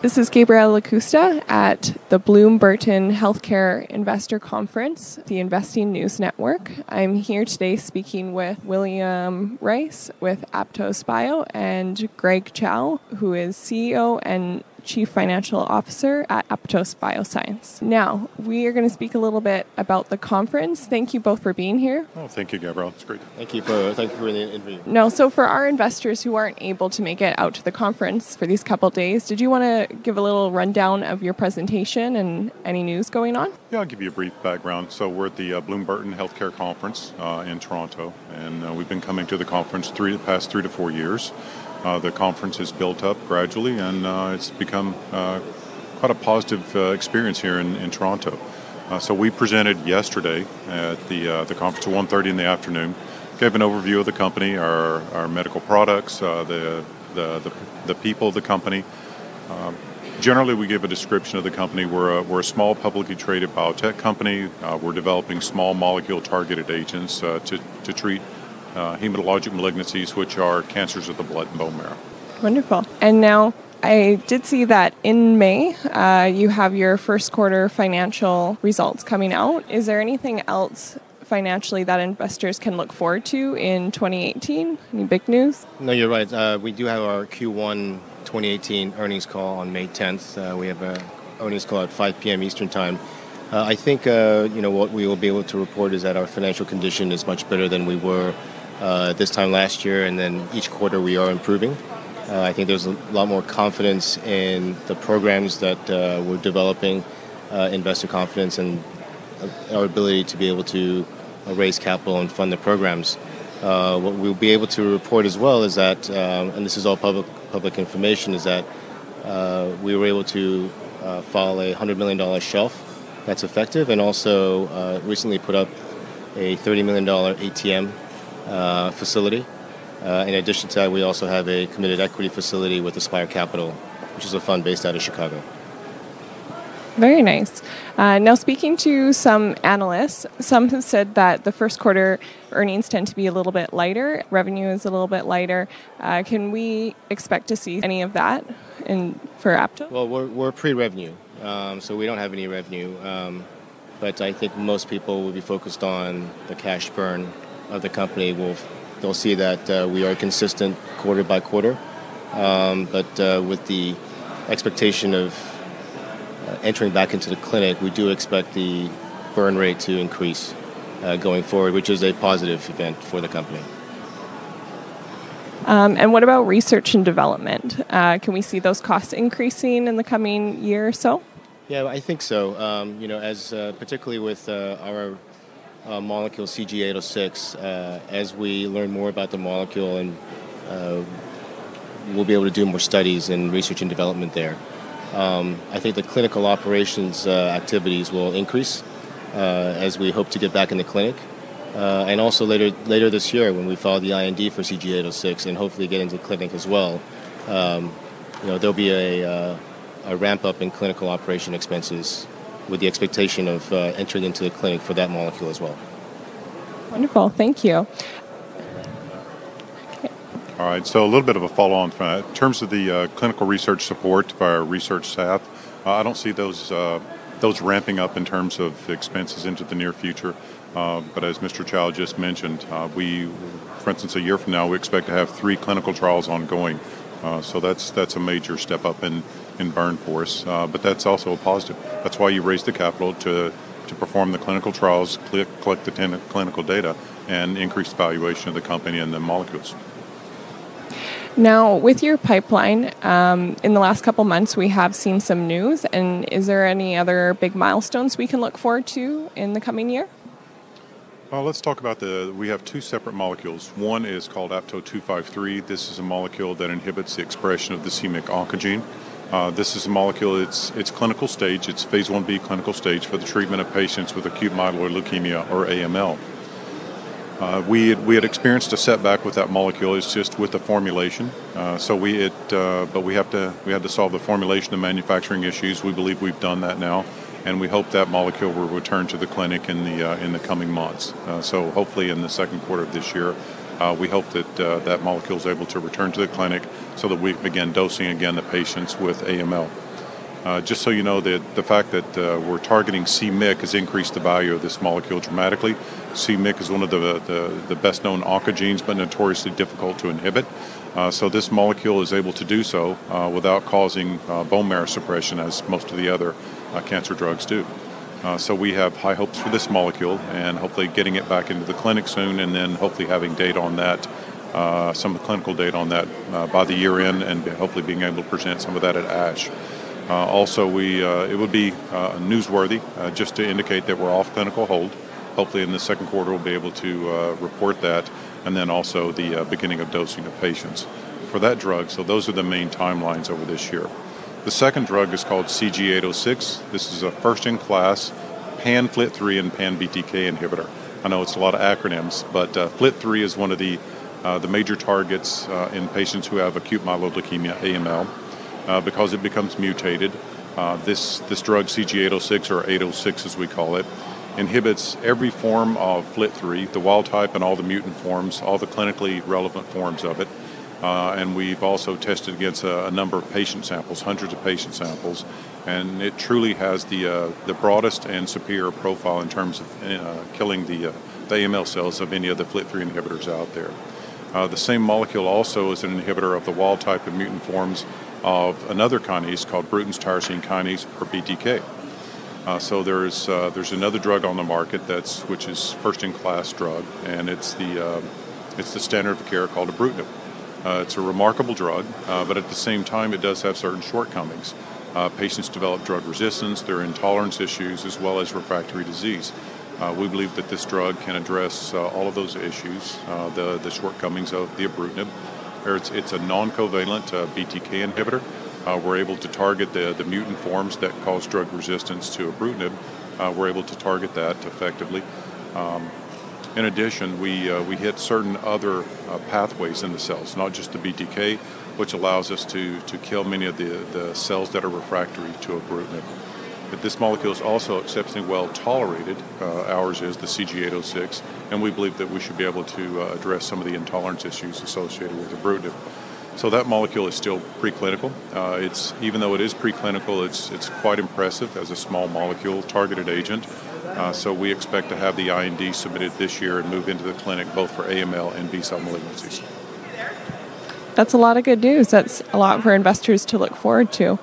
This is Gabriela Lacusta at the Bloom Burton Healthcare Investor Conference, the Investing News Network. I'm here today speaking with William Rice with Aptose Bio and Greg Chow, who is CEO and Chief Financial Officer at Aptose Bioscience. Now, we are going to speak a little bit about the conference. Thank you both for being here. Oh, thank you, Gabrielle. It's great. Thank you for thank you for the interview. Now, so for our investors who aren't able to make it out to the conference for these couple days, did you want to give a little rundown of your presentation and any news going on? Yeah, I'll give you a brief background. So we're at the uh, Bloom Burton Healthcare Conference uh, in Toronto, and uh, we've been coming to the conference three the past three to four years. Uh, the conference has built up gradually, and uh, it's become uh, quite a positive uh, experience here in, in Toronto. Uh, so we presented yesterday at the uh, the conference at 1:30 in the afternoon. Gave an overview of the company, our, our medical products, the, the, the the people of the company. Um, generally, we give a description of the company. We're a, we're a small publicly traded biotech company. we're developing small molecule targeted agents to, to treat uh, hematologic malignancies, which are cancers of the blood and bone marrow. Wonderful. And now I did see that in May uh, you have your first quarter financial results coming out. Is there anything else financially that investors can look forward to in 2018? Any big news? No, you're right. Uh, we do have our Q1 2018 earnings call on May 10th. Uh, we have an earnings call at 5 p.m. Eastern Time. Uh, I think uh, you know what we will be able to report is that our financial condition is much better than we were uh, this time last year, and then each quarter we are improving. Uh, I think there's a lot more confidence in the programs that uh, we're developing, uh, investor confidence, and uh, our ability to be able to uh, raise capital and fund the programs. what we'll be able to report as well is that, um, and this is all public public information, is that we were able to file a $100 million shelf that's effective, and also recently put up a $30 million ATM uh, facility. Uh, in addition to that, we also have a committed equity facility with Aspire Capital, which is a fund based out of Chicago. Very nice. Uh, now, speaking to some analysts, some have said that the first quarter earnings tend to be a little bit lighter, revenue is a little bit lighter. Uh, can we expect to see any of that in for Apto? Well, we're, we're pre-revenue, um, so we don't have any revenue. Um, but I think most people will be focused on the cash burn of the company will they'll see that uh, we are consistent quarter by quarter. Um, but uh, with the expectation of uh, entering back into the clinic, we do expect the burn rate to increase uh, going forward, which is a positive event for the company. Um, and what about research and development? Uh, can we see those costs increasing in the coming year or so? Yeah, I think so. Um, you know, as uh, particularly with our uh, molecule CG806 uh, as we learn more about the molecule and uh, we'll be able to do more studies and research and development there. Um, I think the clinical operations uh, activities will increase uh, as we hope to get back in the clinic. Uh, and also later later this year when we file the IND for CG806 and hopefully get into the clinic as well, um, you know, there'll be a, a ramp up in clinical operation expenses with the expectation of uh, entering into the clinic for that molecule as well. Wonderful, thank you. All right, so a little bit of a follow on from that. In terms of the uh, clinical research support of our research staff, uh, I don't see those, uh, those ramping up in terms of expenses into the near future. Uh, but as Mr. Chow just mentioned, uh, we, for instance, a year from now, we expect to have three clinical trials ongoing. Uh, so that's that's a major step up in, in burn for us. Uh, but that's also a positive. That's why you raise the capital to, to perform the clinical trials, collect the ten- clinical data, and increase the valuation of the company and the molecules. Now, with your pipeline, um, in the last couple months, we have seen some news. And is there any other big milestones we can look forward to in the coming year? Well, let's talk about the. We have two separate molecules. One is called APTO 253. This is a molecule that inhibits the expression of the c-Myc oncogene. Uh, this is a molecule. It's it's clinical stage. It's phase 1b clinical stage for the treatment of patients with acute myeloid leukemia or AML. Uh, we had, we had experienced a setback with that molecule. It's just with the formulation. Uh, so we it uh, but we have to we had to solve the formulation and manufacturing issues. We believe we've done that now and we hope that molecule will return to the clinic in the uh, in the coming months. Uh, so hopefully in the second quarter of this year, uh, we hope that that molecule is able to return to the clinic so that we begin dosing again the patients with AML. Uh, just so you know, the, the fact that uh, we're targeting c-Myc has increased the value of this molecule dramatically. c-Myc is one of the, the, the best known oncogenes, but notoriously difficult to inhibit. Uh, so this molecule is able to do so uh, without causing uh, bone marrow suppression, as most of the other uh, cancer drugs do. so we have high hopes for this molecule, and hopefully getting it back into the clinic soon, and then hopefully having data on that uh, some of the clinical data on that uh, by the year end and hopefully being able to present some of that at ASH. Uh, also, we uh, it would be uh, newsworthy just to indicate that we're off clinical hold. Hopefully, in the second quarter, we'll be able to report that, and then also the beginning of dosing of patients for that drug. So those are the main timelines over this year. The second drug is called CG806. This is a first-in-class pan FLT3 and pan BTK inhibitor. I know it's a lot of acronyms, but uh, FLT3 is one of the uh, the major targets uh, in patients who have acute myeloid leukemia, AML, uh, because it becomes mutated. Uh, this, this drug, CG806, or 806 as we call it, inhibits every form of FLT3, the wild type and all the mutant forms, all the clinically relevant forms of it. Uh, and we've also tested against a, a, number of patient samples, hundreds of patient samples, and it truly has the uh, the broadest and superior profile in terms of uh, killing the, uh, the AML cells of any of the FLT3 inhibitors out there. Uh, the same molecule also is an inhibitor of the wild type and mutant forms of another kinase called Bruton's tyrosine kinase, or BTK. Uh, so there's uh, there's another drug on the market that's which is first in class drug, and it's the uh, it's the standard of care called ibrutinib. Uh, it's a remarkable drug, uh, but at the same time, it does have certain shortcomings. patients develop drug resistance, there are intolerance issues, as well as refractory disease. Uh, we believe that this drug can address uh, all of those issues, uh, the, the shortcomings of the ibrutinib. It's, it's a non-covalent uh, BTK inhibitor. Uh, we're able to target the, the mutant forms that cause drug resistance to ibrutinib. Uh, we're able to target that effectively. Um, in addition, we, we hit certain other pathways in the cells, not just the BTK, which allows us to, to kill many of the, the cells that are refractory to ibrutinib. But this molecule is also exceptionally well tolerated. Uh, ours is the CG806, and we believe that we should be able to uh, address some of the intolerance issues associated with ibrutinib. So that molecule is still preclinical. Uh, it's even though it is preclinical, it's it's quite impressive as a small molecule targeted agent. Uh, so we expect to have the IND submitted this year and move into the clinic both for AML and B cell malignancies. That's a lot of good news. That's a lot for investors to look forward to.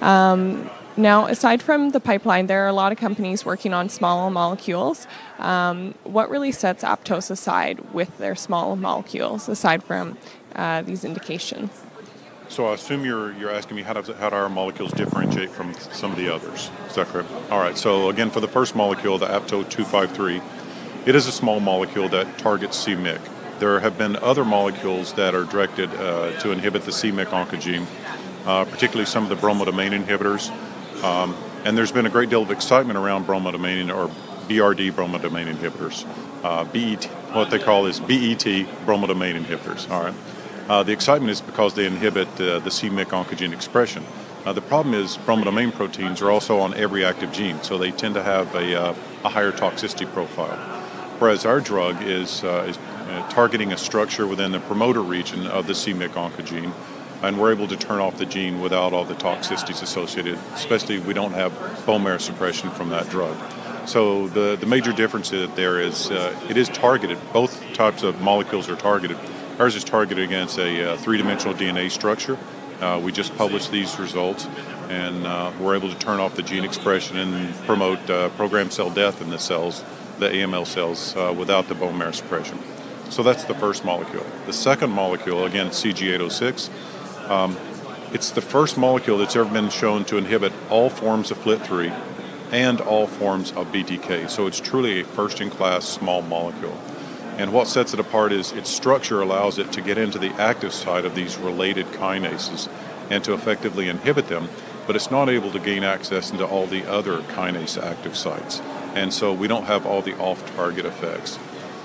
Um, now, aside from the pipeline, there are a lot of companies working on small molecules. Um, what really sets Aptose aside with their small molecules, aside from uh, these indications? So I assume you're you're asking me how does how do our molecules differentiate from some of the others? Is that correct? All right. So again, for the first molecule, the Apto 253, it is a small molecule that targets c-Myc. There have been other molecules that are directed uh, to inhibit the c-Myc oncogene, uh, particularly some of the bromodomain inhibitors. Um, and there's been a great deal of excitement around bromodomain or BRD bromodomain inhibitors. Uh, BET, what they call is BET bromodomain inhibitors. All right. Uh, the excitement is because they inhibit uh, the c-Myc oncogene expression. Uh, the problem is bromodomain proteins are also on every active gene, so they tend to have a, uh, a higher toxicity profile. Whereas our drug is, uh, is targeting a structure within the promoter region of the c-Myc oncogene and we're able to turn off the gene without all the toxicities associated, especially we don't have bone marrow suppression from that drug. So the, the major difference there is uh, it is targeted. Both types of molecules are targeted. Ours is targeted against a uh, three-dimensional DNA structure. Uh, we just published these results, and uh, we're able to turn off the gene expression and promote uh, programmed cell death in the cells, the AML cells, uh, without the bone marrow suppression. So that's the first molecule. The second molecule, again, CG806, um, it's the first molecule that's ever been shown to inhibit all forms of FLT3 and all forms of BTK. So it's truly a first in class small molecule. And what sets it apart is its structure allows it to get into the active site of these related kinases and to effectively inhibit them, but it's not able to gain access into all the other kinase active sites. And so we don't have all the off target effects.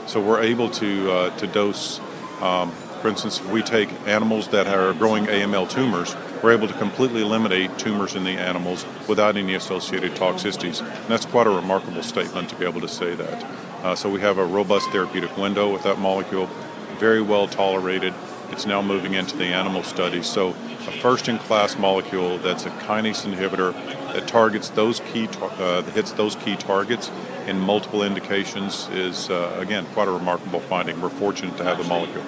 So we're able to, uh, to dose um, for instance, if we take animals that are growing AML tumors, we're able to completely eliminate tumors in the animals without any associated toxicities. And that's quite a remarkable statement to be able to say that. Uh, so we have a robust therapeutic window with that molecule, very well tolerated, It's now moving into the animal study. So, a first-in-class molecule that's a kinase inhibitor that targets those key tar- uh, that hits those key targets in multiple indications is uh, again quite a remarkable finding. We're fortunate to have the molecule.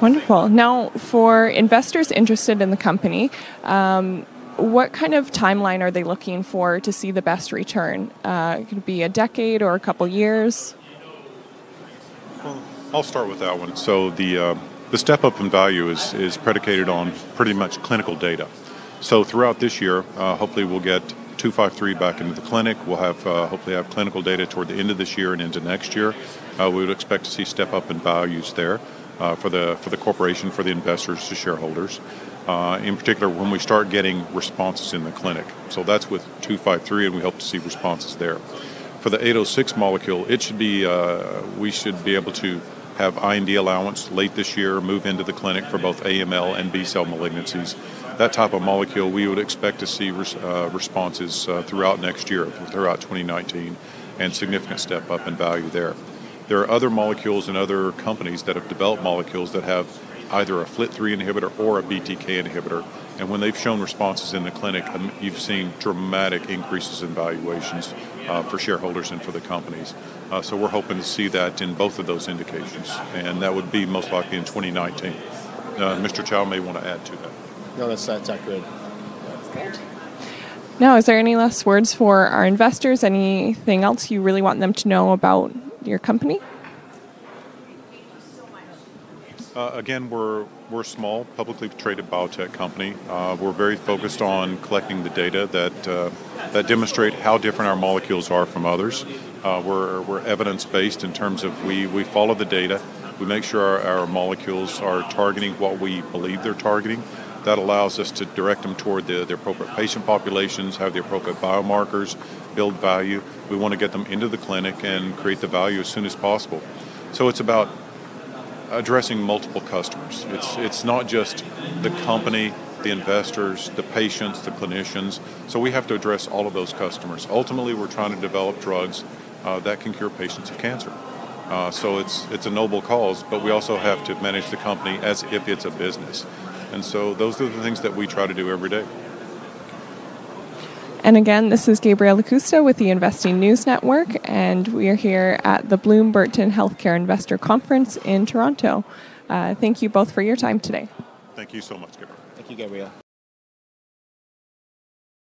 Wonderful. Now, for investors interested in the company, um, what kind of timeline are they looking for to see the best return? Uh, it could be a decade or a couple years. Well, I'll start with that one. So the uh, the step up in value is is predicated on pretty much clinical data. So throughout this year, uh, hopefully we'll get 253 back into the clinic. We'll have uh, hopefully have clinical data toward the end of this year and into next year. Uh, we would expect to see step up in values there uh, for the for the corporation, for the investors, the shareholders. Uh, in particular, when we start getting responses in the clinic. So that's with 253, and we hope to see responses there. For the 806 molecule, it should be uh, we should be able to have IND allowance late this year, move into the clinic for both AML and B cell malignancies. That type of molecule, we would expect to see res- uh, responses uh, throughout next year, throughout 2019, and significant step up in value there. There are other molecules and other companies that have developed molecules that have either a FLT3 inhibitor or a BTK inhibitor. And when they've shown responses in the clinic, um, you've seen dramatic increases in valuations uh, for shareholders and for the companies. Uh, so we're hoping to see that in both of those indications, and that would be most likely in 2019. Uh, Mr. Chow may want to add to that. No, that's that's accurate. Good. Now, is there any last words for our investors? Anything else you really want them to know about your company? Uh, again, we're we're small, publicly traded biotech company. Uh, we're very focused on collecting the data that uh, that demonstrate how different our molecules are from others. Uh, we're we're evidence based in terms of we we follow the data. We make sure our, our molecules are targeting what we believe they're targeting. That allows us to direct them toward the, the appropriate patient populations, have the appropriate biomarkers, build value. We want to get them into the clinic and create the value as soon as possible. So it's about addressing multiple customers. It's it's not just the company, the investors, the patients, the clinicians. So we have to address all of those customers. Ultimately, we're trying to develop drugs uh, that can cure patients of cancer. Uh, so it's it's a noble cause, but we also have to manage the company as if it's a business. And so those are the things that we try to do every day. And again, this is Gabrielle Acusta with the Investing News Network, and we are here at the Bloom Burton Healthcare Investor Conference in Toronto. Uh, thank you both for your time today. Thank you so much, Gabrielle. Thank you, Gabrielle.